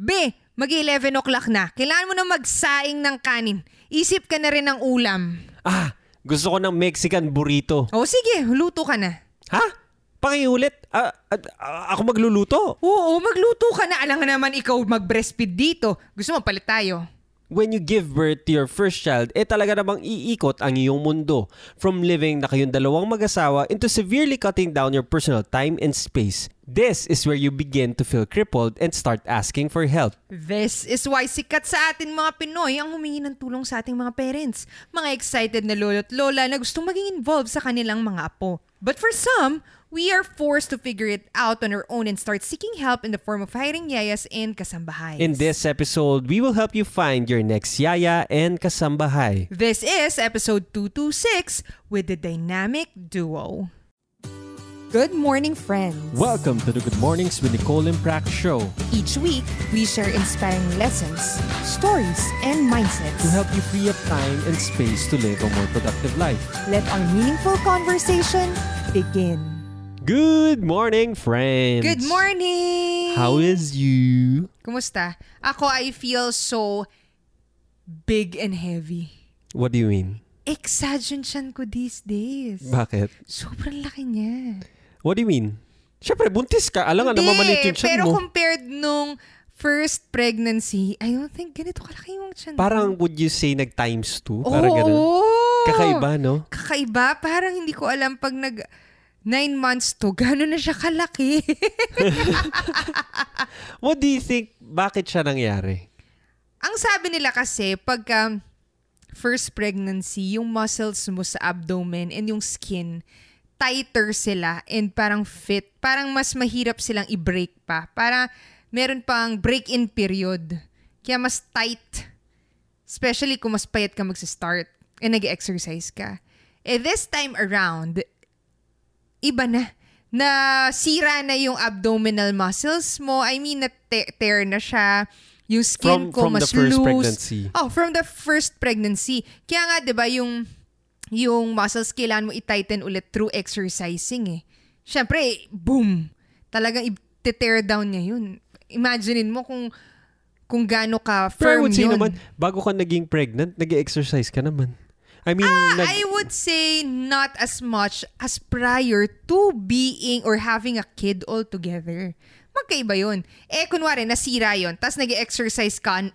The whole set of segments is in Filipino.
Be, mag-11 o'clock na. Kailangan mo na magsaing ng kanin. Isip ka na rin ng ulam. Ah, gusto ko ng Mexican burrito. O sige, luto ka na. Ha? Pakiulit? Ah, ah, ah, ako magluluto? Oo, magluto ka na. Alam nga naman ikaw mag-breastfeed dito. Gusto mo palit tayo. When you give birth to your first child, eh talaga namang iikot ang iyong mundo. From living na kayong dalawang mag-asawa into severely cutting down your personal time and space. This is where you begin to feel crippled and start asking for help. This is why sikat sa atin mga Pinoy ang humingi ng tulong sa ating mga parents. Mga excited na lolo't lola na gustong maging involved sa kanilang mga apo. But for some, we are forced to figure it out on our own and start seeking help in the form of hiring yayas and kasambahay. In this episode, we will help you find your next yaya and kasambahay. This is episode 226 with the dynamic duo. Good morning, friends. Welcome to the Good Mornings with Nicole and Prac show Each week, we share inspiring lessons, stories, and mindsets. to help you free up time and space to live a more productive life. Let our meaningful conversation begin. Good morning, friends! Good morning! How is you? Kumusta? Ako, I feel so big and heavy. What do you mean? Exaggeration ko these days. Bakit? Sobrang laki niya. What do you mean? Siyempre, buntis ka. Alam nga, namamalit yung tiyan pero mo. compared nung first pregnancy, I don't think ganito kalaki yung tiyan. Parang would you say nag times two? Parang ganun. Kakaiba, no? Kakaiba. Parang hindi ko alam pag nag nine months to, gano'n na siya kalaki. What do you think? Bakit siya nangyari? Ang sabi nila kasi, pagka first pregnancy, yung muscles mo sa abdomen and yung skin, tighter sila and parang fit. Parang mas mahirap silang i-break pa. Para meron pang break-in period. Kaya mas tight. Especially kung mas payat ka magsa-start and nag-exercise ka. Eh this time around, iba na. Nasira na yung abdominal muscles mo. I mean, na-tear na siya. Yung skin From- ko from the mas first loose. pregnancy. Oh, from the first pregnancy. Kaya nga, di ba, yung, yung muscles kailangan mo i-tighten ulit through exercising eh. Siyempre, boom! Talagang i-tear down niya yun. Imaginein mo kung kung gaano ka Pero I firm would say yun. naman, bago ka naging pregnant, nag-exercise ka naman. I mean, Ah, nag- I would say not as much as prior to being or having a kid altogether. Magkaiba yun. Eh, kunwari, nasira yun, tapos nag exercise ka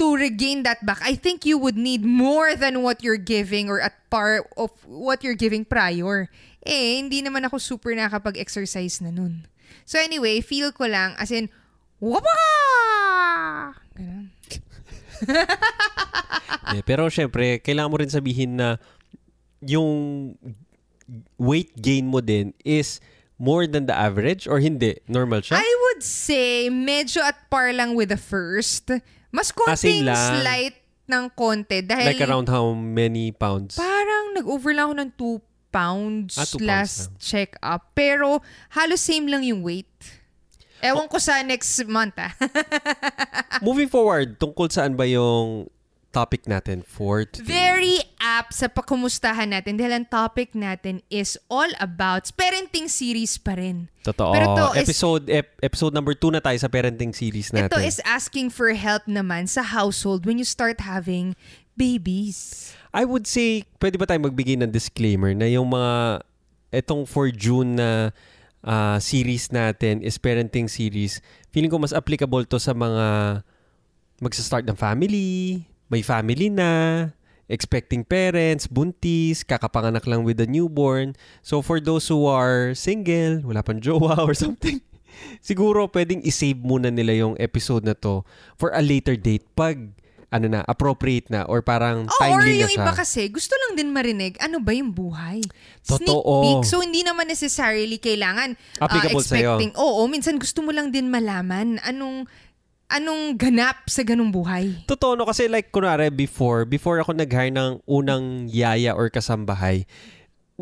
to regain that back, I think you would need more than what you're giving or at par of what you're giving prior. Eh, hindi naman ako super nakakapag-exercise na nun. So anyway, feel ko lang, as in, wapa! Ganun. Eh, pero syempre, kailangan mo rin sabihin na yung weight gain mo din is more than the average or hindi? Normal siya? I would say medyo at par lang with the first. Mas Ah, konting slight ng konti dahil like around how many pounds? parang nag-over lang ako ng 2 pounds Ah, two pounds last lang. check up. Pero halos same lang yung weight. Ewan ko sa next month ah. Moving forward, tungkol saan ba yung topic natin for today? Very apt sa pakumustahan natin dahil ang topic natin is all about parenting series pa rin. Totoo. Pero to is- episode ep- episode number 2 na tayo sa parenting series natin. Ito is asking for help naman sa household when you start having babies. I would say, pwede ba tayo magbigay ng disclaimer na yung mga, etong for June na ah, series natin is parenting series. Feeling ko mas applicable to sa mga magsa-start ng family, may family na, expecting parents, buntis, kakapanganak lang with a newborn. So for those who are single, wala pang jowa or something, siguro pwedeng isave muna nila yung episode na to for a later date pag ano na, appropriate na or parang Oh, or timely yung na siya. iba kasi, gusto lang din marinig, ano ba yung buhay? Sneak Totoo. peek. So, hindi naman necessarily kailangan ah, Applicable sa'yo. expecting. Oo, minsan gusto mo lang din malaman anong anong ganap sa ganung buhay. Totoo no kasi like kunwari before, before ako nag-hire ng unang yaya or kasambahay,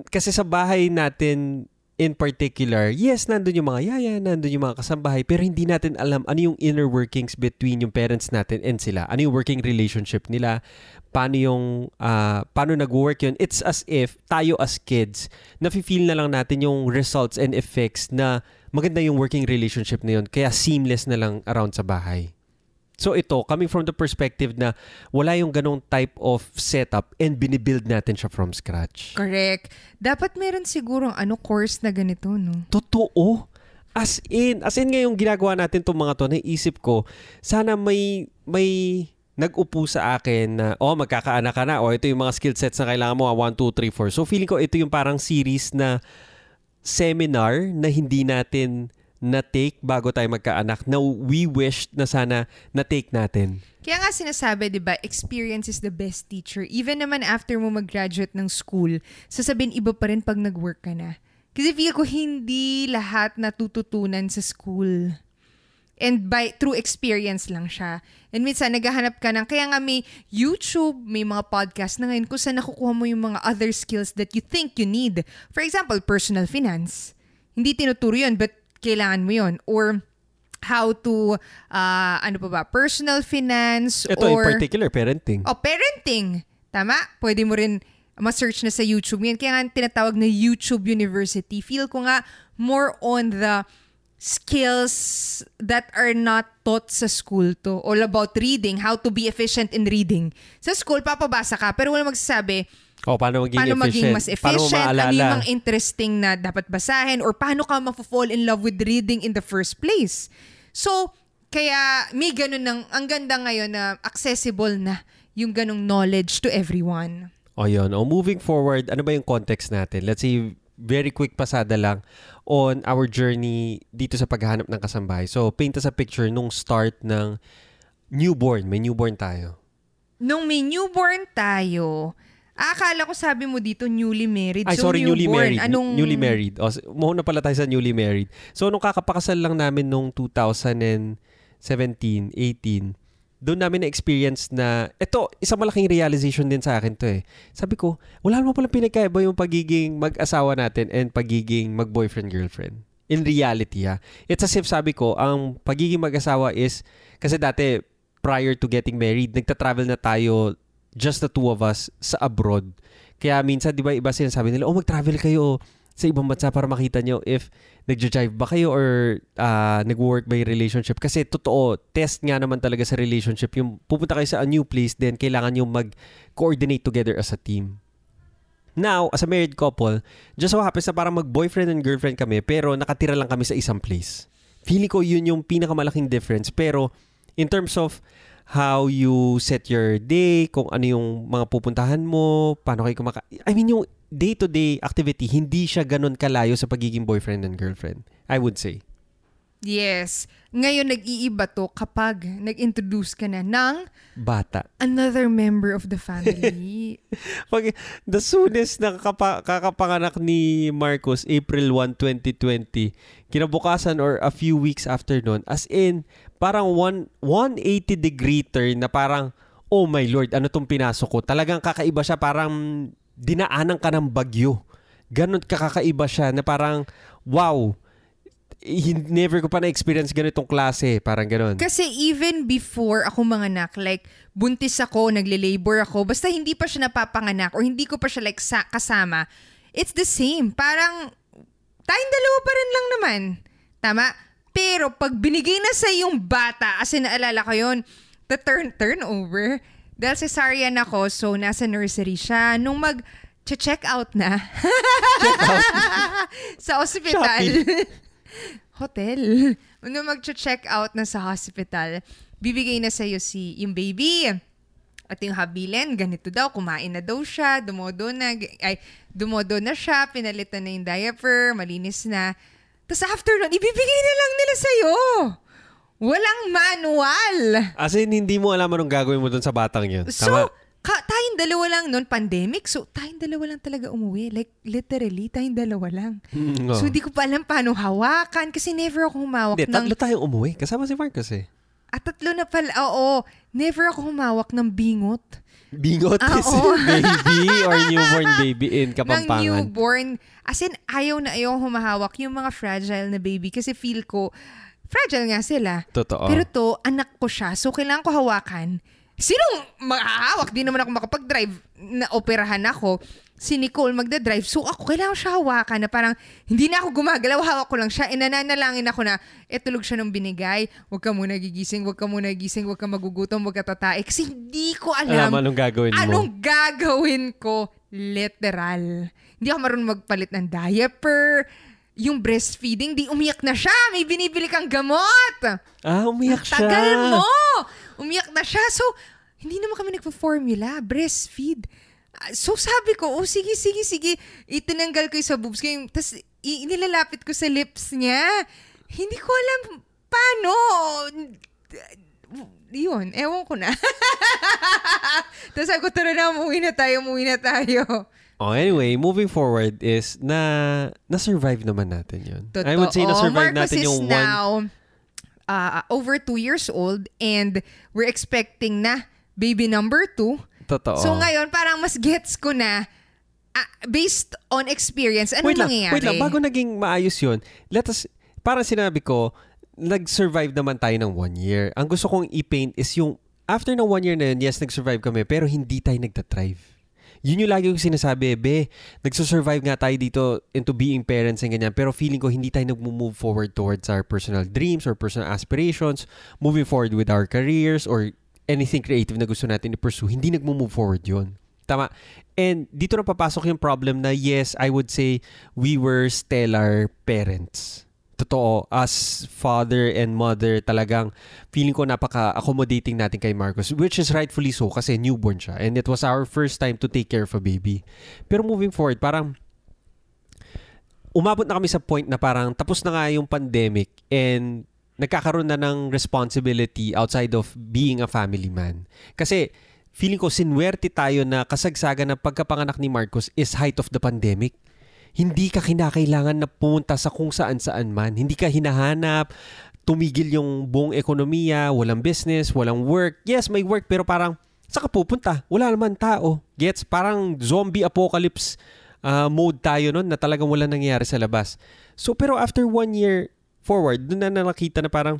kasi sa bahay natin in particular, yes, nandun yung mga yaya, nandun yung mga kasambahay, pero hindi natin alam ano yung inner workings between yung parents natin and sila. Ano yung working relationship nila, paano yung, ah, paano nag-work yun. It's as if tayo as kids, nafe-feel na lang natin yung results and effects na maganda yung working relationship na yun, kaya seamless na lang around sa bahay. So ito, coming from the perspective na wala yung ganong type of setup and binibuild natin siya from scratch. Correct. Dapat meron siguro ano course na ganito, no? Totoo. As in, as in ngayong ginagawa natin itong mga to, naisip ko, sana may, may nag-upo sa akin na, oh, magkakaanak ka na, oh, ito yung mga skill sets na kailangan mo, 1, 2, 3, 4. So feeling ko ito yung parang series na seminar na hindi natin na-take bago tayo magkaanak na we wished na sana na-take natin. Kaya nga sinasabi, di ba, experience is the best teacher. Even naman after mo mag-graduate ng school, sasabihin iba pa rin pag nag-work ka na. Kasi feel ko hindi lahat natututunan sa school. And by through experience lang siya. And minsan naghahanap ka ng, kaya nga may YouTube, may mga podcast na ngayon kung saan nakukuha mo yung mga other skills that you think you need. For example, personal finance. Hindi tinuturo yun, but kailangan mo yun. Or how to, uh, ano pa ba, personal finance. Ito or, in particular, parenting. Oh, parenting. Tama? Pwede mo rin ma-search na sa YouTube. Yan kaya nga tinatawag na YouTube University. Feel ko nga more on the skills that are not taught sa school to. All about reading, how to be efficient in reading. Sa school, papabasa ka, pero wala magsasabi, oh, paano maging paano maging efficient? mas Paano mo efficient, ano maalala? yung mga interesting na dapat basahin, or paano ka mafo-fall in love with reading in the first place. So, kaya may ganun ng, ang ganda ngayon na accessible na yung ganung knowledge to everyone. O yun. O moving forward, ano ba yung context natin? Let's say, very quick pasada lang on our journey dito sa paghahanap ng kasambahay. So, paint us a picture nung start ng newborn. May newborn tayo. Nung may newborn tayo, akala ko sabi mo dito newly married. Ay, so sorry, newly married. Anong... Newly married. O, s- muna pala tayo sa newly married. So, nung kakapakasal lang namin nung 2017, 18, doon namin na-experience na, ito, isang malaking realization din sa akin to eh. Sabi ko, wala naman pala pinagkaiba yung pagiging mag-asawa natin and pagiging mag-boyfriend-girlfriend. In reality, ha. It's as if sabi ko, ang pagiging mag-asawa is, kasi dati, prior to getting married, nagta-travel na tayo, just the two of us, sa abroad. Kaya minsan, di ba, iba sinasabi nila, oh, mag-travel kayo sa ibang bansa para makita nyo if nagja-jive ba kayo or ah, nag-work ba yung relationship. Kasi totoo, test nga naman talaga sa relationship. Yung pupunta kayo sa a new place, then kailangan yung mag-coordinate together as a team. Now, as a married couple, just so happens na parang mag-boyfriend and girlfriend kami, pero nakatira lang kami sa isang place. Feeling ko yun yung pinakamalaking difference. Pero, in terms of how you set your day, kung ano yung mga pupuntahan mo, paano kayo kumaka... I mean, yung day-to-day activity, hindi siya ganun kalayo sa pagiging boyfriend and girlfriend. I would say. Yes. Ngayon, nag-iiba to kapag nag-introduce ka na ng Bata. another member of the family. Pag, the soonest na kakapa, kakapanganak ni Marcos, April 1, 2020, kinabukasan or a few weeks after nun, as in, parang one, 180 degree turn na parang, oh my lord, ano tong pinasok ko? Talagang kakaiba siya, parang dinaanan ka ng bagyo. Ganon kakakaiba siya na parang, wow, never ko pa na-experience ganitong klase. Parang ganon. Kasi even before ako manganak, like, buntis ako, nagle-labor ako, basta hindi pa siya napapanganak or hindi ko pa siya like sa- kasama, it's the same. Parang, tayong dalawa pa rin lang naman. Tama? Pero pag binigay na sa yung bata, as in naalala ko yun, the turn turnover, dahil cesarean ako, so nasa nursery siya, nung mag check out na sa ospital. Hotel. Nung mag-check out na sa hospital, bibigay na sa'yo si yung baby. At yung habilin, ganito daw, kumain na daw siya, dumodo na, ay, dumodo na siya, pinalitan na yung diaper, malinis na. Tapos after nun, ibibigay na lang nila sa'yo. Walang manual. As in, hindi mo alam anong gagawin mo dun sa batang yun. So, Tama? Ka, tayong dalawa lang noon, pandemic. So, tayong dalawa lang talaga umuwi. Like, literally, tayong dalawa lang. Mm, oh. So, hindi ko pa alam paano hawakan kasi never ako humawak Hindi, ng... tatlo tayong umuwi. Kasama si Marcos eh. At tatlo na pala, oo. Never ako humawak ng bingot. Bingot Ah, is oo. baby or newborn baby in Ng Kapampangan. newborn. As in, ayaw na ayaw humahawak yung mga fragile na baby kasi feel ko, fragile nga sila. Totoo. Pero to, anak ko siya. So, kailangan ko hawakan. Sinong makahawak? Di naman ako makapag-drive na operahan ako. Si Nicole magda-drive. So ako, kailangan siya hawakan na parang hindi na ako gumagalaw. Hawak ko lang siya. E nananalangin ako na, eh tulog siya nung binigay. Huwag ka muna gigising, huwag ka muna gising, huwag ka magugutom, huwag ka tatae. Kasi hindi ko alam, Alam anong gagawin mo. anong gagawin ko. Literal. Hindi ako marunong magpalit ng diaper. Yung breastfeeding, di umiyak na siya. May binibili kang gamot. Ah, umiyak siya. Tagal mo! Umiyak na siya. So, hindi naman kami nagpa-formula. Breastfeed. Ah, So, sabi ko, oh, sige, sige, sige. Itinanggal ko yung sa boobs ko. Tapos, inilalapit ko sa lips niya. Hindi ko alam paano. Yun, ewan ko na. Tapos sabi ko, tara na, umuwi na tayo, umuwi na tayo. Oh, anyway, moving forward is na na-survive naman natin yun. I would say Totoo. na-survive Marcos natin yung one... uh, over two years old and we're expecting na baby number two. Totoo. So ngayon, parang mas gets ko na ah, based on experience, anong wait lang, nangyayari? wait lang, bago naging maayos yun, let us, parang sinabi ko, nag-survive naman tayo ng one year. Ang gusto kong i-paint is yung, after ng one year na yun, yes, nag-survive kami, pero hindi tayo nagta-thrive. Yun yung lagi kong sinasabi, be, nagsusurvive nga tayo dito into being parents and ganyan, pero feeling ko hindi tayo nag-move forward towards our personal dreams or personal aspirations, moving forward with our careers or anything creative na gusto natin i-pursue, hindi nag-move forward yun. Tama. And dito na papasok yung problem na yes, I would say we were stellar parents. Totoo, as father and mother, talagang feeling ko napaka-accommodating natin kay Marcos, which is rightfully so kasi newborn siya. And it was our first time to take care of a baby. Pero moving forward, parang umabot na kami sa point na parang tapos na nga yung pandemic and nagkakaroon na ng responsibility outside of being a family man. Kasi feeling ko sinwerte tayo na kasagsagan ng pagkapanganak ni Marcos is height of the pandemic. Hindi ka kinakailangan na pumunta sa kung saan saan man. Hindi ka hinahanap, tumigil yung buong ekonomiya, walang business, walang work. Yes, may work pero parang saan ka pupunta? Wala naman tao. Gets? Parang zombie apocalypse uh, mode tayo nun na talagang wala nangyayari sa labas. So pero after one year forward, doon na nakita na parang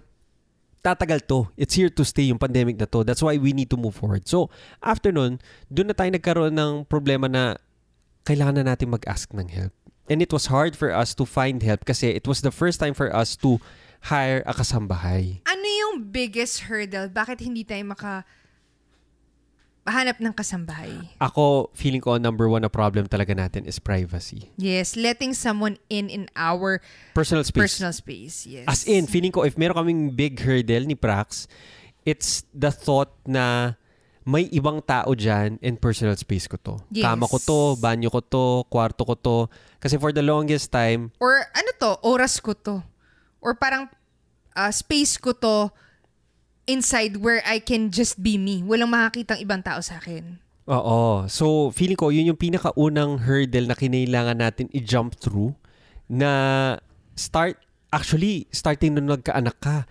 tatagal to. It's here to stay yung pandemic na to. That's why we need to move forward. So, after nun, doon na tayo nagkaroon ng problema na kailangan na natin mag-ask ng help. And it was hard for us to find help kasi it was the first time for us to hire a kasambahay. Ano yung biggest hurdle? Bakit hindi tayo maka hanap ng kasambahay? Ako, feeling ko number one na problem talaga natin is privacy. Yes, letting someone in in our Personal space. personal space. Yes. As in, feeling ko if meron kaming big hurdle ni Prax, it's the thought na may ibang tao dyan and personal space ko to. Yes. Kama ko to, banyo ko to, kwarto ko to. Kasi for the longest time, Or ano to, oras ko to. Or parang ah, space ko to inside where I can just be me. Walang makakitang ibang tao sa akin. oo. So, feeling ko, yun yung pinakaunang hurdle na kinailangan natin i-jump through na start, actually, starting nung nagkaanak ka,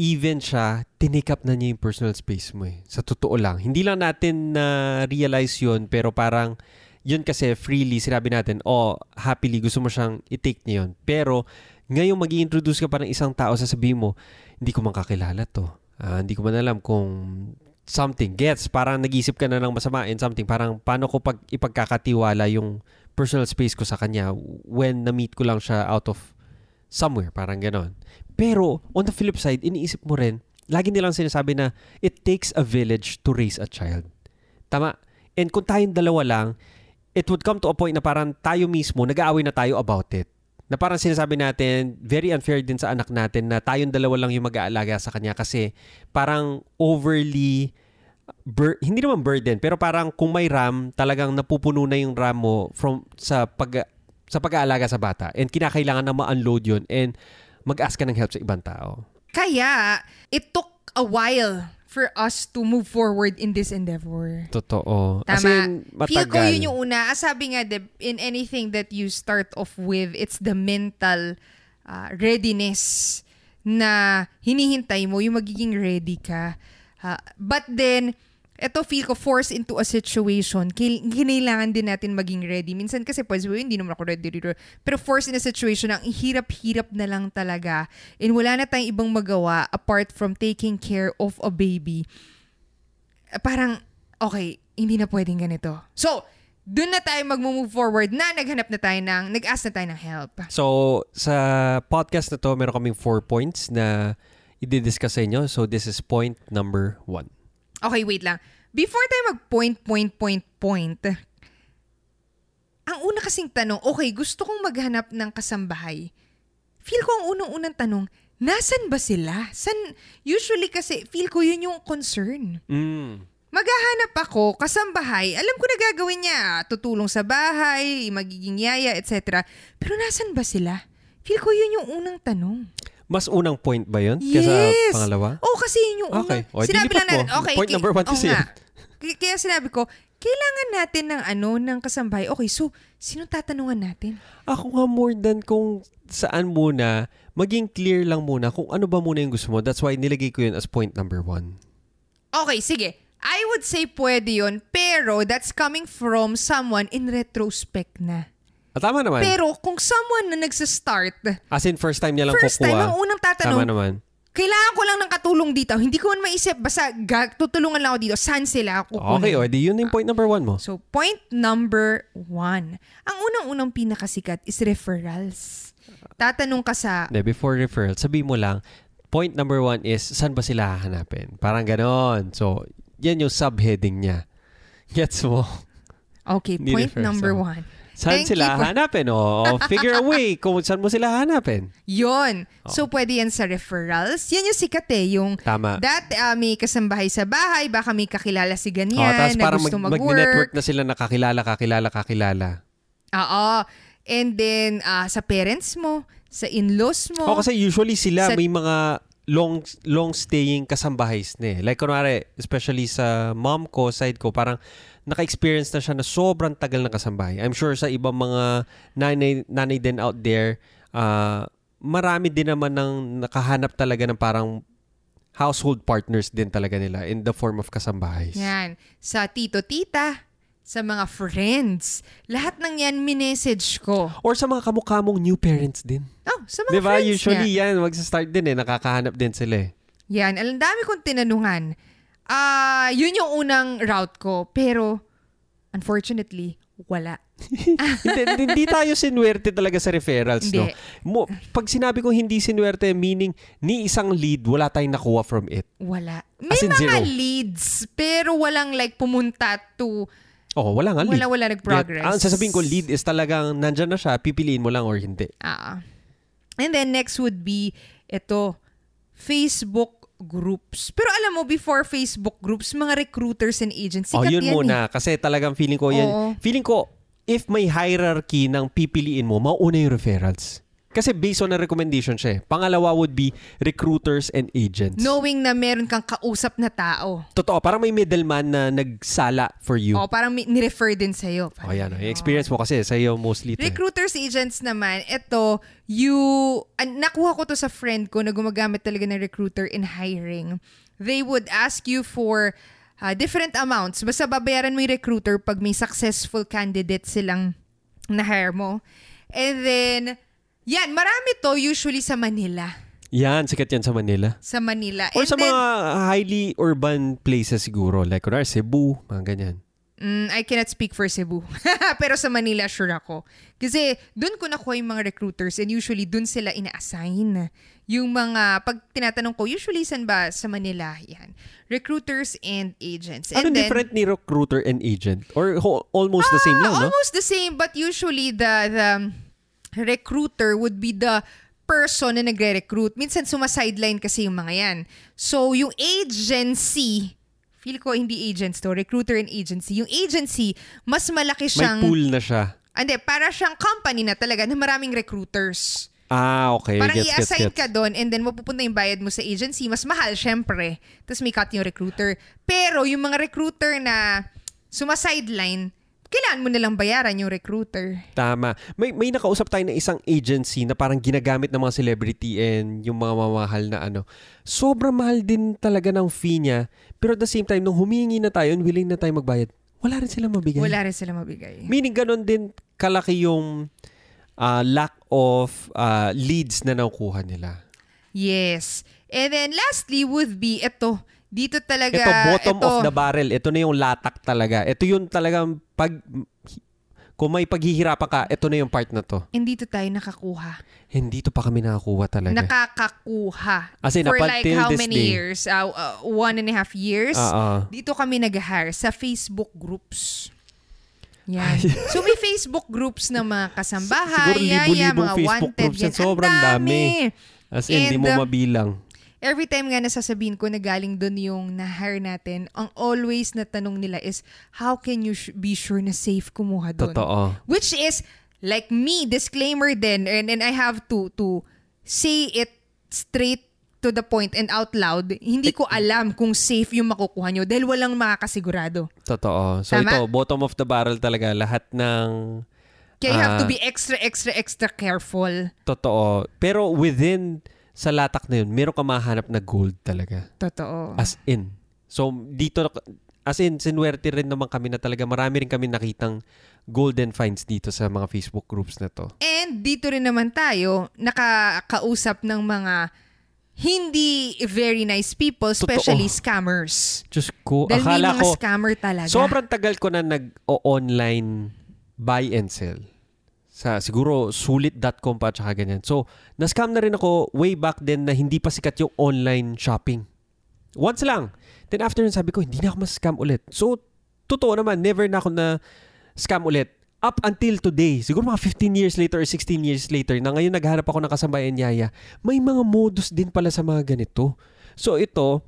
even siya, tinake up na niya yung personal space mo eh. Sa totoo lang. Hindi lang natin na-realize yun, pero parang, yun kasi freely, sinabi natin, oh, happily, gusto mo siyang i-take niya yun. Pero, ngayon mag introduce ka pa ng isang tao, sasabihin mo, hindi ko man kakilala to. Ah, hindi ko man alam kung something gets parang nag-isip ka na ng masama in something parang paano ko pag ipagkakatiwala yung personal space ko sa kanya when na-meet ko lang siya out of somewhere parang ganon pero on the flip side iniisip mo rin lagi nilang sinasabi na it takes a village to raise a child. Tama? And kung tayong dalawa lang it would come to a point na parang tayo mismo nag-aaway na tayo about it. Na parang sinasabi natin, very unfair din sa anak natin na tayong dalawa lang yung mag-aalaga sa kanya kasi parang overly, bur- hindi naman burden, pero parang kung may RAM, talagang napupuno na yung RAM mo from sa pag sa pag-aalaga sa bata. And kinakailangan na ma-unload yun. And mag-ask ka ng help sa ibang tao. Kaya, it took a while for us to move forward in this endeavor. Totoo. Tama. As in, Feel ko matagal. yun yung una. Ah, Sabi nga, in anything that you start off with, it's the mental ah, readiness na hinihintay mo, yung magiging ready ka. Ah, but then, eto feel ko forced into a situation, kinailangan din natin maging ready. Minsan kasi pwede sabihin, hindi naman ako ready dito. Pero forced in a situation ang hirap-hirap na lang talaga. And wala na tayong ibang magawa apart from taking care of a baby parang, okay, hindi na pwedeng ganito. So, dun na tayo mag-move forward na naghanap na tayo ng, nag-ask na tayo ng help. So, sa podcast na to, meron kaming four points na i-discuss sa inyo. So, this is point number one. Okay, wait lang. Before tayo mag-point, point, point, point, ang una kasing tanong, okay, gusto kong maghanap ng kasambahay. Feel ko ang unang-unang tanong, nasan ba sila? San, usually kasi, feel ko yun yung concern. Mm. Maghahanap ako, kasambahay, alam ko na gagawin niya, tutulong sa bahay, magiging yaya, etc. Pero nasan ba sila? Feel ko yun yung unang tanong. Mas unang point ba yun? Yes! Kesa pangalawa? Oh, kasi yun yung Okay. unang... O, sinabi lang natin, okay. Point number one oo kasi yan. K- Kaya sinabi ko, kailangan natin ng ano, ng kasambahay. Okay, so, sino tatanungan natin? Ako nga more than kung saan muna, maging clear lang muna kung ano ba muna yung gusto mo. That's why nilagay ko yun as point number one. Okay, sige. I would say pwede yun, pero that's coming from someone in retrospect na. At tama naman. Pero kung someone na nagsa-start, as in, first time niya lang first kukuha. time, ang unang Tama tatanong, naman. kailangan ko lang ng katulong dito. Hindi ko man maisip, basta gag, tutulungan lang ako dito. Saan sila kukunin? Okay, o, di yun yung point number one mo. So, point number one. Ang unang-unang pinakasikat is referrals. Tatanong ka sa, De, before referral, sabi mo lang, point number one is, saan ba sila hahanapin? Parang ganon. So, yan yung subheading niya. Gets mo? okay, Hindi point referrals, number ah. one. Saan Thank sila for- hahanapin? O, figure a way kung saan mo sila hahanapin. Yon. Oh. So, pwede yan sa referrals. Yan yung sikat eh. Yung Tama. dati ah, may kasambahay sa bahay, baka may kakilala si ganyan tapos na parang gusto mag, mag-work. mag-network na sila nakakilala, kakilala, kakilala. Oo. And then, ah, sa parents mo, sa in-laws mo. O, kasi usually sila Sa- may mga long long staying kasambahays na eh. Like kunwari, especially sa mom ko, side ko, parang naka-experience na siya na sobrang tagal na kasambahay. I'm sure sa ibang mga nanay, nanay din out there, ah, marami din naman ng nakahanap talaga ng parang household partners din talaga nila in the form of kasambahays. Yan. Sa tito-tita, sa mga friends. Lahat ng yan minessage ko. Or sa mga kamukha mong new parents din. Oh, sa mga Di ba? friends Usually niya. yan, magsa-start din eh. Nakakahanap din sila eh. Yan. Alam, dami kong tinanungan. Ah, yun yung unang route ko. Pero, unfortunately, wala. hindi, hindi tayo sinuwerte talaga sa referrals, no? Hindi. Mo, pag sinabi ko hindi sinuwerte, meaning ni isang lead, wala tayong nakuha from it. Wala. May mga zero. leads, pero walang like pumunta to, Oh, wala nga lead. wala, wala nag-progress. Ang sasabihin ko, lead is talagang nandyan na siya, pipiliin mo lang or hindi. Ah. And then next would be, ito, Facebook groups. Pero alam mo, before Facebook groups, mga recruiters and agents, oh, sikat yun yan muna. Kasi talagang feeling ko yan. Oo. Feeling ko, if may hierarchy ng pipiliin mo, mauna yung referrals. Kasi based on a recommendation siya eh. Pangalawa would be recruiters and agents. Knowing na meron kang kausap na tao. Totoo, parang may middleman na nagsala for you. O, parang may- nirefer din sa'yo. Oh, yan. Yung experience mo kasi sa iyo mostly. to eh. Recruiters, agents naman, ito, you, an, nakuha ko to sa friend ko na gumagamit talaga ng recruiter in hiring. They would ask you for uh, different amounts. Basta babayaran mo yung recruiter pag may successful candidate silang na-hire mo. And then, yan, marami to usually sa Manila. Yan, sikat yan sa Manila. Sa Manila. Or And sa then, mga highly urban places siguro. Like, kunwari, Cebu, mga ganyan. Mm, I cannot speak for Cebu. Pero sa Manila, sure ako. Kasi doon ko nakuha yung mga recruiters and usually doon sila ina-assign. Yung mga, pag tinatanong ko, usually san ba sa Manila? Yan. Recruiters and agents. Ano and then, different ni recruiter and agent? Or ho- almost the same lang, Ah, no? Almost the same, but usually the, the recruiter would be the person na nagre-recruit. Minsan sumasideline kasi yung mga yan. So, yung agency, feel ko hindi agents to, recruiter and agency. Yung agency, mas malaki May siyang... pool na siya. Hindi, para siyang company na talaga na maraming recruiters. Ah, okay. Parang gets, gets, i-assign gets. ka doon and then mapupunta yung bayad mo sa agency. Mas mahal, syempre. Tapos may cut yung recruiter. Pero yung mga recruiter na sumasideline, kailangan mo nalang bayaran yung recruiter. Tama. May, may nakausap tayo na isang agency na parang ginagamit ng mga celebrity and yung mga mamahal na ano. Sobrang mahal din talaga ng fee niya. Pero at the same time, nung humingi na tayo and willing na tayo magbayad, wala rin sila mabigay. Wala rin sila mabigay. Meaning ganun din kalaki yung ah, lack of ah, leads na nakukuha nila. Yes. And then lastly would be ito. Dito talaga Ito, bottom ito, of the barrel. Ito na yung latak talaga. Ito yung talagang pag... Kung may paghihirapan ka, ito na yung part na to. And dito tayo nakakuha. Hindi to pa kami nakakuha talaga. Nakakakuha. As in, For like how many day. years? Uh, uh, one and a half years? Oo. Dito kami nag-hire sa Facebook groups. Yan. so may Facebook groups ng mga kasambahay, Siguro libo-libong mga Facebook wanted. groups yan. Sobrang dami. As in, hindi mo uh, mabilang. Every time nga nasasabihin ko na galing doon yung na-hire natin, ang always na tanong nila is, how can you sh- be sure na safe kumuha doon? Totoo. Which is, like me, disclaimer din, and, and I have to to say it straight to the point and out loud, hindi ko alam kung safe yung makukuha nyo dahil walang makakasigurado. Totoo. So Tama? ito, bottom of the barrel talaga. Lahat ng... Kaya you have to Ah. be extra, extra, extra careful. Totoo. Pero within sa latak na yun, meron ka mahanap na gold talaga. Totoo. As in. So, dito, as in, sinuwerte rin naman kami na talaga. Marami rin kami nakitang golden finds dito sa mga Facebook groups na to. And dito rin naman tayo nakakausap ng mga hindi very nice people, especially scammers. Diyos ko, Dahil may akala mga ko, scammer talaga. sobrang tagal ko na nag-online buy and sell. Sa siguro sulit.com pa at saka ganyan. So, na-scam na rin ako way back then na hindi pa sikat yung online shopping. Once lang. Then after nun, sabi ko, hindi na ako mas-scam ulit. So, totoo naman, never na ako na scam ulit. Up until today, siguro mga 15 years later or 16 years later, na ngayon naghanap ako ng kasambayan yaya, may mga modus din pala sa mga ganito. So, ito,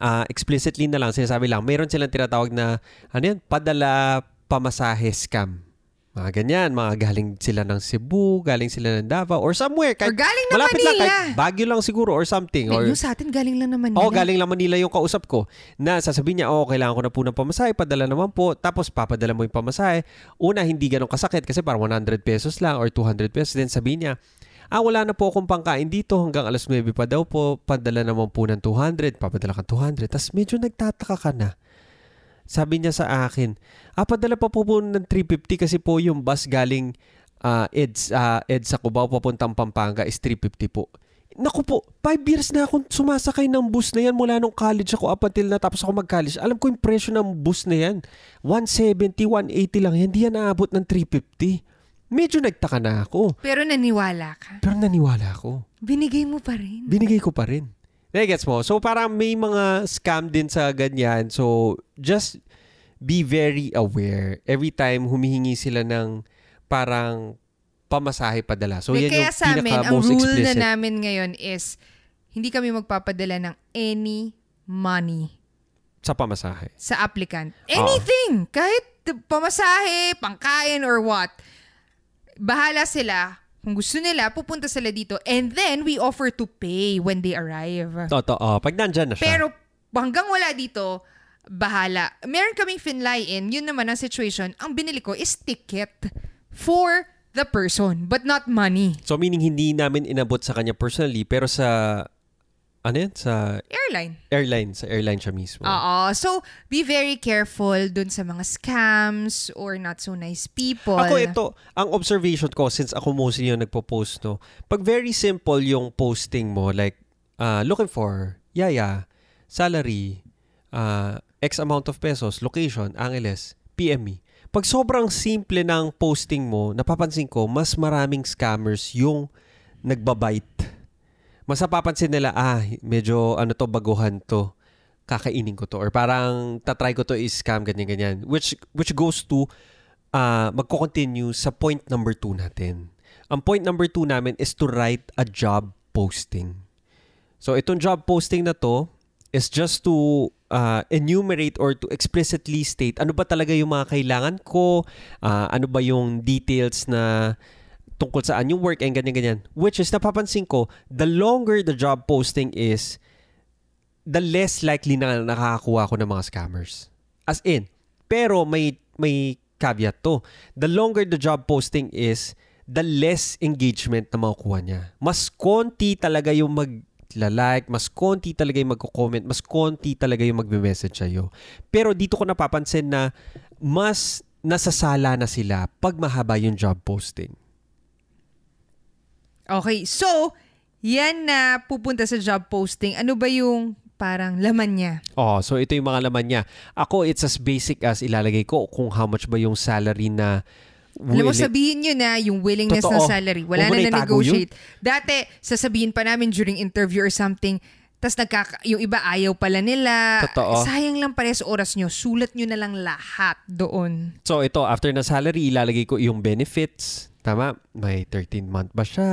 ah explicitly na lang, sinasabi lang, mayroon silang tinatawag na, ano yan, padala pamasahe scam. Mga ganyan, mga galing sila ng Cebu, galing sila ng Davao, or somewhere. Or galing ng malapit lang, Manila. kahit Baguio lang siguro or something. Or, yung sa atin galing lang naman Oo, nila. galing lang Manila yung kausap ko. Na sasabihin niya, oh, kailangan ko na po ng pamasahe, padala naman po. Tapos papadala mo yung pamasahe. Una, hindi ganun kasakit kasi parang 100 pesos lang or 200 pesos. Then sabihin niya, ah, wala na po akong pangkain dito hanggang alas 9 pa daw po. Padala naman po ng 200, papadala ka 200. Tapos medyo nagtataka ka na. Sabi niya sa akin, ah, padala pa po po ng 350 kasi po yung bus galing ah, EDS, ah, EDS sa Cubao papuntang Pampanga is 350 po. Naku po, five years na akong sumasakay ng bus na yan mula nung college ako up until natapos ako mag-college. Alam ko yung presyo ng bus na yan. 170, 180 lang yan. Hindi yan naabot ng 350. Medyo nagtaka na ako. Pero naniwala ka. Pero naniwala ako. Binigay mo pa rin. Binigay ko pa rin. Gets mo? So parang may mga scam din sa ganyan. So just be very aware every time humihingi sila ng parang pamasahe padala. So yan kaya yung sa amin, ang rule explicit. na namin ngayon is hindi kami magpapadala ng any money sa pamasahe. sa applicant. Anything! Kahit pamasahe, pangkain, or what. Bahala sila. Kung gusto nila, pupunta sila dito. And then, we offer to pay when they arrive. Totoo. Pag nandyan na siya. Pero hanggang wala dito, bahala. Meron kaming finlay-in, yun naman ang situation. Ang binili ko is ticket for the person, but not money. so meaning hindi namin inabot sa kanya personally pero sa ano yan? Sa Airline. airline. Sa airline siya mismo. Oo. So, be very careful dun sa mga scams or not so nice people. Ako ito, ang observation ko since ako mostly yung nagpo-post no. Pag very simple yung posting mo like uh, looking for yaya, salary, uh, X amount of pesos, location, Angeles, PM me. Pag sobrang simple ng posting mo, napapansin ko mas maraming scammers yung nagbabite. Mas napapansin nila, ah, medyo ano to, baguhan to kakainin ko to or parang tatry ko to is scam ganyan ganyan which which goes to uh, magko-continue sa point number two natin. Ang point number two namin is to write a job posting. So itong job posting na to is just to uh, enumerate or to explicitly state ano ba talaga yung mga kailangan ko, uh, ano ba yung details na tungkol saan yung work and ganyan-ganyan. Which is, napapansin ko, the longer the job posting is, the less likely na nakakakuha ko ng mga scammers. As in, pero may may caveat to. The longer the job posting is, the less engagement na makukuha niya. Mas konti talaga yung mag-like, mas konti talaga yung magko-comment, mas konti talaga yung magme-message sa'yo. Pero dito ko napapansin na mas nasasala na sila pag mahaba yung job posting. Okay, so, yan na pupunta sa job posting, ano ba yung parang laman niya? Oh, so ito yung mga laman niya. Ako, it's as basic as ilalagay ko kung how much ba yung salary na Alam mo, willing- sabihin nyo na yung willingness ng Totoo. salary. Wala na na-negotiate. Dati, sasabihin pa namin during interview or something, tas nagkaka, yung iba ayaw pala nila. Totoo. Sayang lang pare sa oras nyo. Sulat nyo na lang lahat doon. So ito, after na salary, ilalagay ko yung benefits. Tama? May 13 month ba siya?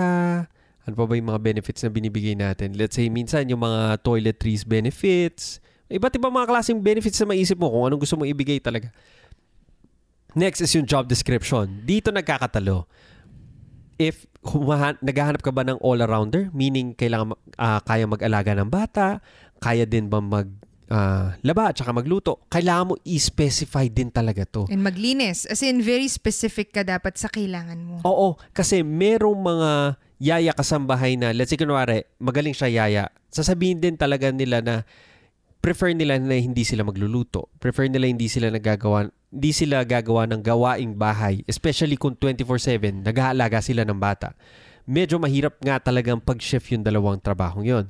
Ano pa ba yung mga benefits na binibigay natin? Let's say, minsan yung mga toiletries benefits. Iba't ibang mga klaseng benefits na maisip mo kung anong gusto mong ibigay talaga. Next is yung job description. Dito nagkakatalo. If humahan, naghahanap ka ba ng all-arounder, meaning kailangan ah, kaya mag-alaga ng bata, kaya din ba mag ah, laba at saka magluto, kailangan mo i-specify din talaga to. And maglinis. As in, very specific ka dapat sa kailangan mo. Oo, kasi merong mga yaya kasambahay na, let's say kunwari, magaling siya yaya, sasabihin din talaga nila na prefer nila na hindi sila magluluto. Prefer nila hindi sila nagagawa, hindi sila gagawa ng gawaing bahay, especially kung 24/7 nag-aalaga sila ng bata. Medyo mahirap nga talagang pag-shift yung dalawang trabahong yon.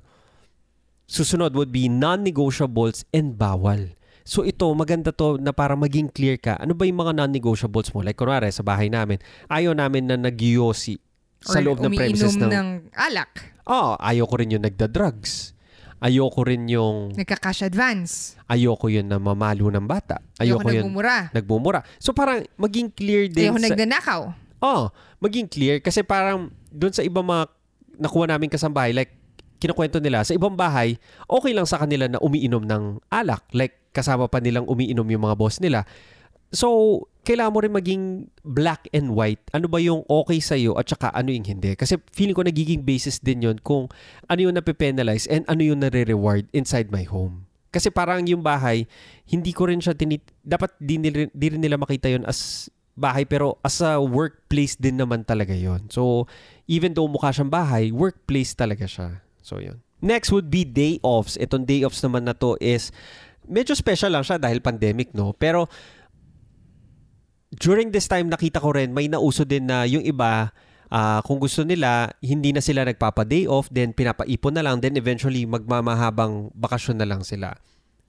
Susunod would be non-negotiables and bawal. So ito, maganda to na para maging clear ka. Ano ba yung mga non-negotiables mo? Like kunwari, sa bahay namin, ayaw namin na nagyosi sa Or loob ng premises ng... ng alak. Oh, ayaw ko rin yung nagda-drugs. Ayoko rin yung... Nagka-cash advance. Ayoko yun na mamalo ng bata. Ayoko, Ayoko, yun nagmumura. nagmumura. So parang maging clear din Ayoko sa... nagnanakaw. Oh, maging clear kasi parang doon sa ibang mga nakuha namin kasambahay, like kinukwento nila, sa ibang bahay, okay lang sa kanila na umiinom ng alak. Like kasama pa nilang umiinom yung mga boss nila. So, kailangan mo rin maging black and white. Ano ba yung okay sa'yo at saka ano yung hindi. Kasi feeling ko nagiging basis din yon kung ano yung nape-penalize and ano yung nare-reward inside my home. Kasi parang yung bahay, hindi ko rin siya tinit... Dapat di, di rin nila makita yon as bahay pero as a workplace din naman talaga yon. So, even though mukha siyang bahay, workplace talaga siya. So, yun. Next would be day offs. Itong day offs naman na to is medyo special lang siya dahil pandemic, no? Pero during this time nakita ko rin may nauso din na yung iba ah, kung gusto nila hindi na sila nagpapa-day off then pinapaipon na lang then eventually magmamahabang bakasyon na lang sila.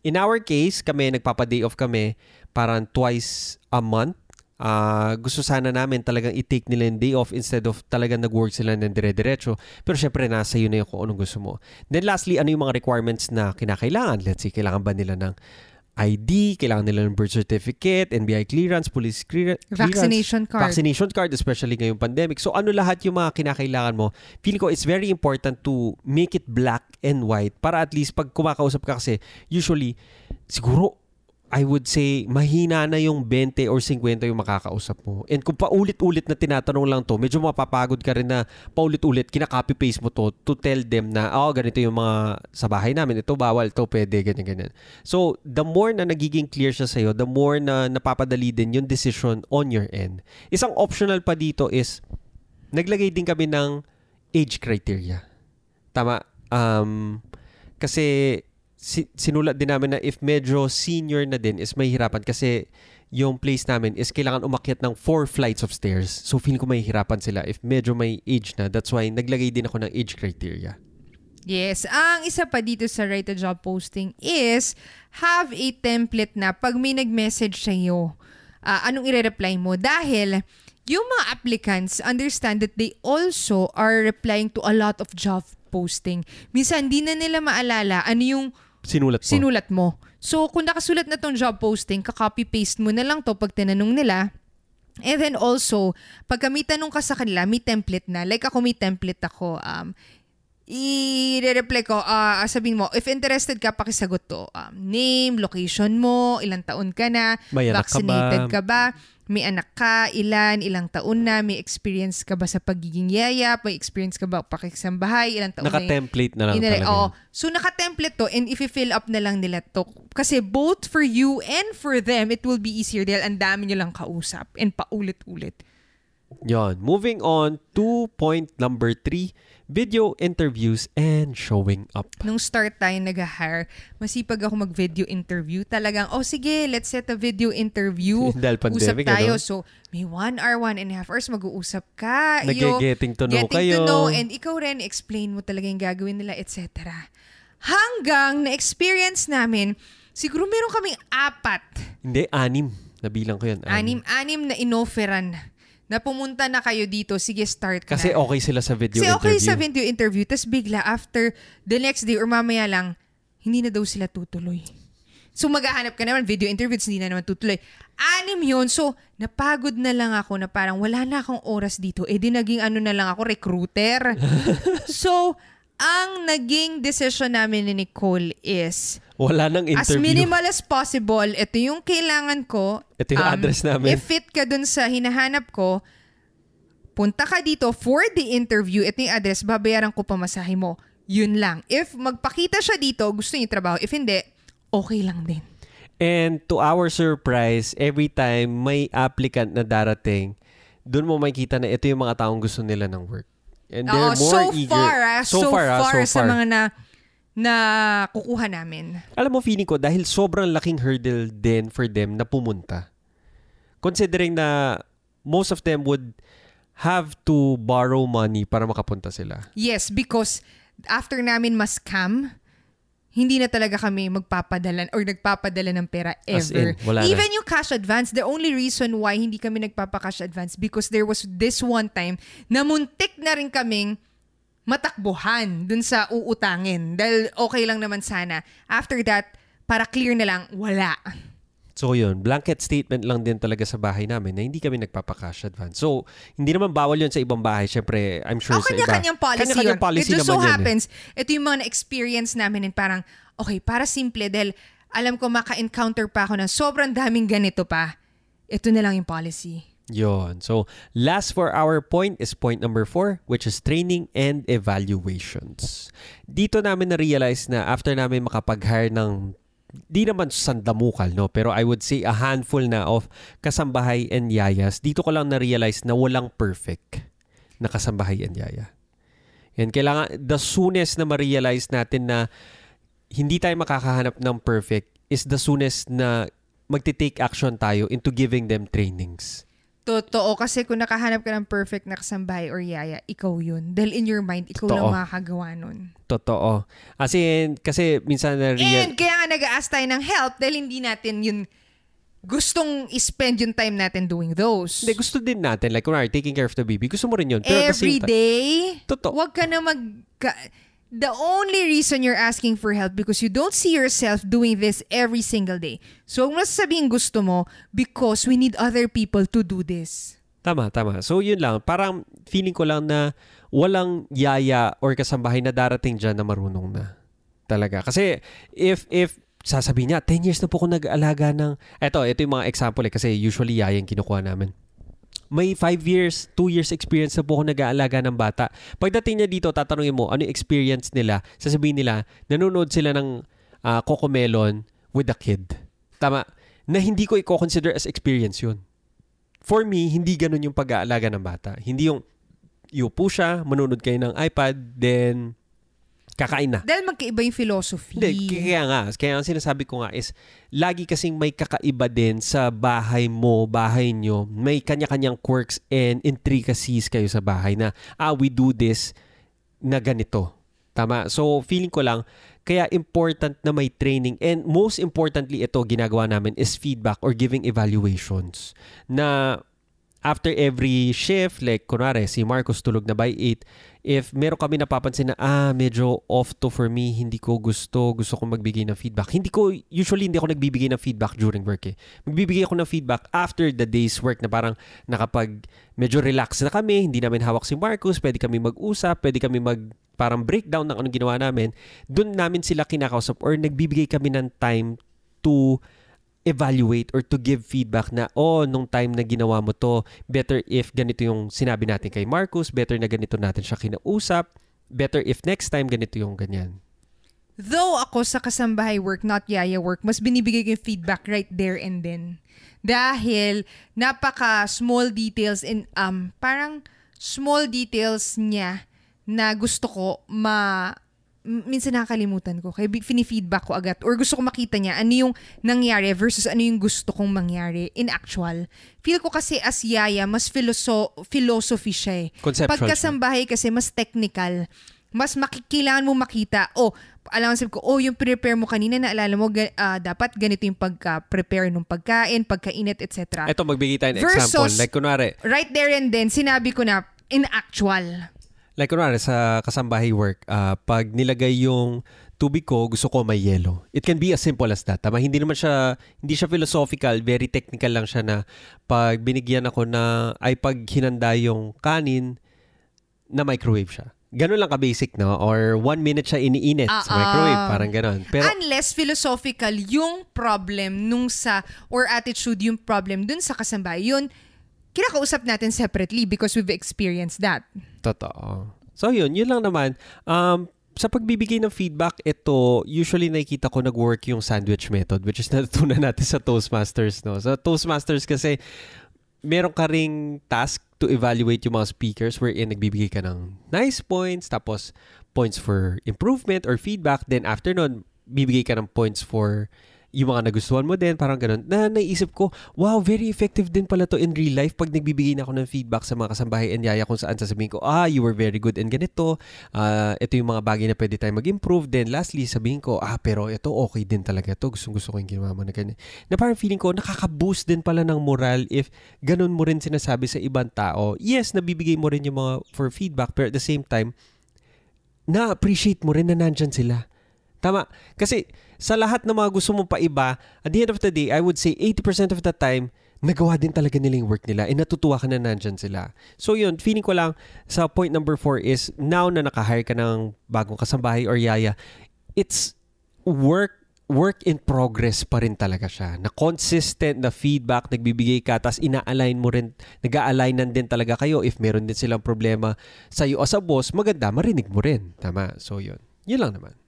In our case, kami nagpapa-day off kami parang twice a month. Ah, gusto sana namin talagang i-take nila yung day off instead of talagang nag-work sila ng dire-diretso. Pero syempre, nasa yun na yung kung anong gusto mo. Then lastly, ano yung mga requirements na kinakailangan? Let's say, kailangan ba nila ng ID, kailangan nila ng birth certificate, NBI clearance, police clear- clearance, Vaccination card. vaccination card, especially ngayong pandemic. So ano lahat yung mga kinakailangan mo? Feeling ko it's very important to make it black and white para at least pag kumakausap ka kasi usually siguro I would say mahina na yung 20 or 50 yung makakausap mo. And kung paulit-ulit na tinatanong lang to, medyo mapapagod ka rin na paulit-ulit, kinaka-copy-paste mo to to tell them na, oh, ganito yung mga sa bahay namin, ito bawal, ito pwede, ganyan, ganyan. So, the more na nagiging clear siya sa'yo, the more na napapadali din yung decision on your end. Isang optional pa dito is, naglagay din kami ng age criteria. Tama? Um, kasi si- sinulat din namin na if medyo senior na din is mahihirapan kasi yung place namin is kailangan umakyat ng four flights of stairs. So feeling ko mahihirapan sila if medyo may age na. That's why naglagay din ako ng age criteria. Yes. Ang isa pa dito sa write a job posting is have a template na pag may nag-message sa iyo, ah, anong ire-reply mo? Dahil yung mga applicants understand that they also are replying to a lot of job posting. Minsan, di na nila maalala ano yung Sinulat mo. sinulat mo. So, kung nakasulat na tong job posting, ka-copy-paste mo na lang to pag tinanong nila. And then also, pag may tanong ka sa kanila, may template na. Like ako, may template ako. Um, i-reply ko, ah sabihin mo, if interested ka, pakisagot to. Um, name, location mo, ilang taon ka na, May anak ka vaccinated ba? ka ba, may anak ka, ilan, ilang taon na, may experience ka ba sa pagiging yaya, may experience ka ba pakikisambahay, ilang taon na yun. Naka-template na lang talaga. Oo. So, naka-template to and if fill up na lang nila to. Kasi both for you and for them, it will be easier dahil ang dami nyo lang kausap and paulit-ulit. Yon. Moving on to point number three, video interviews and showing up. Nung start tayo nag-hire, masipag ako mag-video interview. Talagang, oh sige, let's set a video interview. Dahil Usap pandemic, tayo. ano? So, may one hour, one and a half hours, mag-uusap ka. Nag-getting to know getting kayo. to know. And ikaw rin, explain mo talaga yung gagawin nila, etc. Hanggang na-experience namin, siguro meron kaming apat, Hindi, anim. Nabilang ko yan. anim, anim na inofferan na pumunta na kayo dito, sige start Kasi na. okay sila sa video Kasi okay interview. sa video interview, tapos bigla after the next day or mamaya lang, hindi na daw sila tutuloy. So maghahanap ka naman, video interviews, hindi na naman tutuloy. Anim yun. So, napagod na lang ako na parang wala na akong oras dito. Eh di naging ano na lang ako, recruiter. so, ang naging decision namin ni Nicole is, Wala nang as interview. minimal as possible, ito yung kailangan ko. Um, Ito yung address namin. If fit ka dun sa hinahanap ko, punta ka dito for the interview, ito yung address, babayaran ko pamasahe mo. Yun lang. If magpakita siya dito, gusto niya trabaho. If hindi, okay lang din. And to our surprise, every time may applicant na darating, doon mo makikita na ito yung mga taong gusto nila ng work. And they're Oo, more so eager. far, ah, so, far, ah, so sa far. mga na na kukuha namin. Alam mo, feeling ko, dahil sobrang laking hurdle din for them na pumunta. Considering na most of them would have to borrow money para makapunta sila. Yes, because after namin ma-scam, hindi na talaga kami magpapadala or nagpapadala ng pera As ever. in, wala na. Even yung cash advance, the only reason why hindi kami nagpapa-cash advance because there was this one time na muntik na rin kaming matakbuhan dun sa uutangin. Dahil okay lang naman sana. After that, para clear na lang, wala. So yun, blanket statement lang din talaga sa bahay namin na hindi kami nagpapa-cash advance. So, hindi naman bawal yun sa ibang bahay. Siyempre, I'm sure Oh, sa iba. kanya-kanyang policy Kanya-kanyang policy It just so eh. happens, ito yung mga na-experience namin and parang, okay, para simple dahil alam ko maka-encounter pa ako ng sobrang daming ganito pa. Ito na lang yung policy. Yun. So, last for our point is point number four, which is training and evaluations. Dito namin na-realize na after namin makapag-hire ng di naman sandamukal, no? Pero I would say a handful na of kasambahay and yayas. Dito ko lang na-realize na walang perfect na kasambahay and yaya. Yan, kailangan, the soonest na ma-realize natin na hindi tayo makakahanap ng perfect is the soonest na magti-take action tayo into giving them trainings. Totoo, kasi kung nakahanap ka ng perfect na kasambahay or yaya, ikaw yun. Dahil in your mind, ikaw Totoo. lang makakagawa nun. Totoo. As in, kasi minsan na real... And kaya nga nag-ask tayo ng help dahil hindi natin yun gustong i-spend yung time natin doing those. Hindi, gusto din natin. Like, kunwari, taking care of the baby. Gusto mo rin yun. Pero Every time- day, Totoo. Huwag ka na mag... ka- the only reason you're asking for help because you don't see yourself doing this every single day. So, huwag mo sasabihin gusto mo because we need other people to do this. Tama, tama. So, yun lang. Parang feeling ko lang na walang yaya or kasambahay na darating dyan na marunong na. Talaga. Kasi if, if sasabihin niya, 10 years na po ako nag-alaga ng... Eto, ito yung mga example eh. Kasi usually yaya yung kinukuha namin. May 5 years, 2 years experience na po ako nag-aalaga ng bata. Pagdating niya dito, tatanungin mo, ano yung experience nila? Sasabihin nila, nanonood sila ng ah, Cocomelon with a kid. Tama. Na hindi ko i-consider as experience yun. For me, hindi ganun yung pag-aalaga ng bata. Hindi yung iupo siya, manonood kayo ng iPad, then kakain na. Dahil magkaiba yung philosophy. Hindi, kaya nga. Kaya ang sinasabi ko nga is, lagi kasing may kakaiba din sa bahay mo, bahay nyo. May kanya-kanyang quirks and intricacies kayo sa bahay na, ah, we do this na ganito. Tama? So, feeling ko lang, kaya important na may training. And most importantly, ito, ginagawa namin is feedback or giving evaluations. Na after every shift, like kunwari, si Marcos tulog na by 8, if meron kami napapansin na, ah, medyo off to for me, hindi ko gusto, gusto ko magbigay ng feedback. Hindi ko, usually hindi ako nagbibigay ng feedback during work eh. Magbibigay ako ng feedback after the day's work na parang nakapag medyo relax na kami, hindi namin hawak si Marcos, pwede kami mag-usap, pwede kami mag parang breakdown ng anong ginawa namin. Doon namin sila kinakausap or nagbibigay kami ng time to evaluate or to give feedback na, oh, nung time na ginawa mo to, better if ganito yung sinabi natin kay Marcus, better na ganito natin siya kinausap, better if next time ganito yung ganyan. Though ako sa kasambahay work, not yaya work, mas binibigay ko yung feedback right there and then. Dahil napaka small details in um parang small details niya na gusto ko ma minsan nakakalimutan ko. Kaya fini-feedback ko agad. Or gusto ko makita niya ano yung nangyari versus ano yung gusto kong mangyari in actual. Feel ko kasi as yaya, mas filoso- philosophy siya eh. Conceptual Pagkasambahay kasi mas technical. Mas makikilangan mo makita, oh, alam ko, oh, yung prepare mo kanina, naalala mo, ah, dapat ganito yung pagka-prepare ng pagkain, pagkainit, etc. Ito, magbigay tayo ng Versus- example. Like, kunwari, Right there and then, sinabi ko na, in actual. Like, kunwari sa kasambahay work, ah, pag nilagay yung tubig ko, gusto ko may yellow. It can be as simple as that. Tama? Hindi naman siya, hindi siya philosophical, very technical lang siya na pag binigyan ako na, ay pag hinanda yung kanin, na microwave siya. Ganun lang ka-basic, no? Or one minute siya iniinit sa Ah, microwave. Parang ganun. Pero, Unless philosophical yung problem nung sa, or attitude yung problem dun sa kasambahay, yun, kinakausap natin separately because we've experienced that. Totoo. So yun, yun lang naman. Um, sa pagbibigay ng feedback, ito, usually nakikita ko nag-work yung sandwich method which is natutunan natin sa Toastmasters. No? Sa Toastmasters kasi, meron ka ring task to evaluate yung mga speakers wherein nagbibigay ka ng nice points, tapos points for improvement or feedback. Then after nun, bibigay ka ng points for yung mga nagustuhan mo din, parang ganun. Na naisip ko, wow, very effective din pala to in real life pag nagbibigay na ako ng feedback sa mga kasambahay and yaya kung saan sasabihin ko, ah, you were very good in ganito. Ah, ito yung mga bagay na pwede tayo mag-improve. Then lastly, sabihin ko, ah, pero ito okay din talaga to. Gusto gusto ko yung ginawa mo na ganyan. Na parang feeling ko, nakaka-boost din pala ng moral if ganun mo rin sinasabi sa ibang tao. Yes, nabibigay mo rin yung mga for feedback, pero at the same time, na-appreciate mo rin na nandyan sila. Tama. Kasi sa lahat ng mga gusto mong paiba, at the end of the day, I would say 80% of the time, nagawa din talaga nila yung work nila and natutuwa ka na nandyan sila. So yun, feeling ko lang sa point number four is now na nakahire ka ng bagong kasambahay or yaya, it's work work in progress pa rin talaga siya. Na consistent na feedback, nagbibigay ka, tapos ina-align mo rin, nag-a-alignan din talaga kayo. If meron din silang problema sa iyo as a boss, maganda, marinig mo rin. Tama? So yun. Yun lang naman.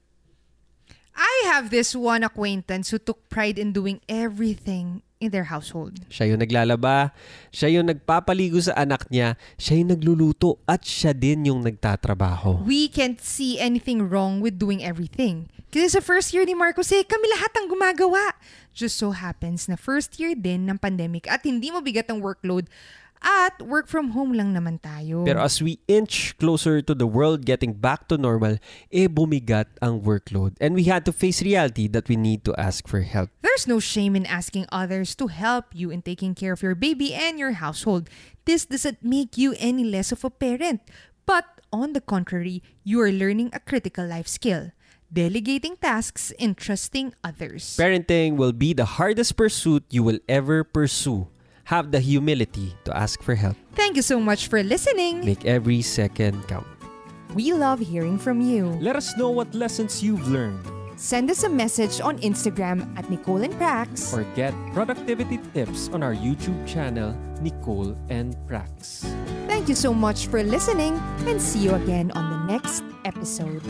I have this one acquaintance who took pride in doing everything in their household. Siya yung naglalaba, siya yung nagpapaligo sa anak niya, siya yung nagluluto, at siya din yung nagtatrabaho. We can't see anything wrong with doing everything. Kasi sa first year ni Marcos, eh, kami lahat ang gumagawa. Just so happens na first year din ng pandemic at hindi mo bigat ang workload at work from home lang naman tayo. Pero as we inch closer to the world getting back to normal, eh bumigat ang workload. And we had to face reality that we need to ask for help. There's no shame in asking others to help you in taking care of your baby and your household. This doesn't make you any less of a parent. But on the contrary, you are learning a critical life skill. Delegating tasks and trusting others. Parenting will be the hardest pursuit you will ever pursue. Have the humility to ask for help. Thank you so much for listening. Make every second count. We love hearing from you. Let us know what lessons you've learned Send us a message on Instagram at Nicole and Prax. or get productivity tips on our YouTube channel, Nicole and Prax. Thank you so much for listening and see you again on the next episode.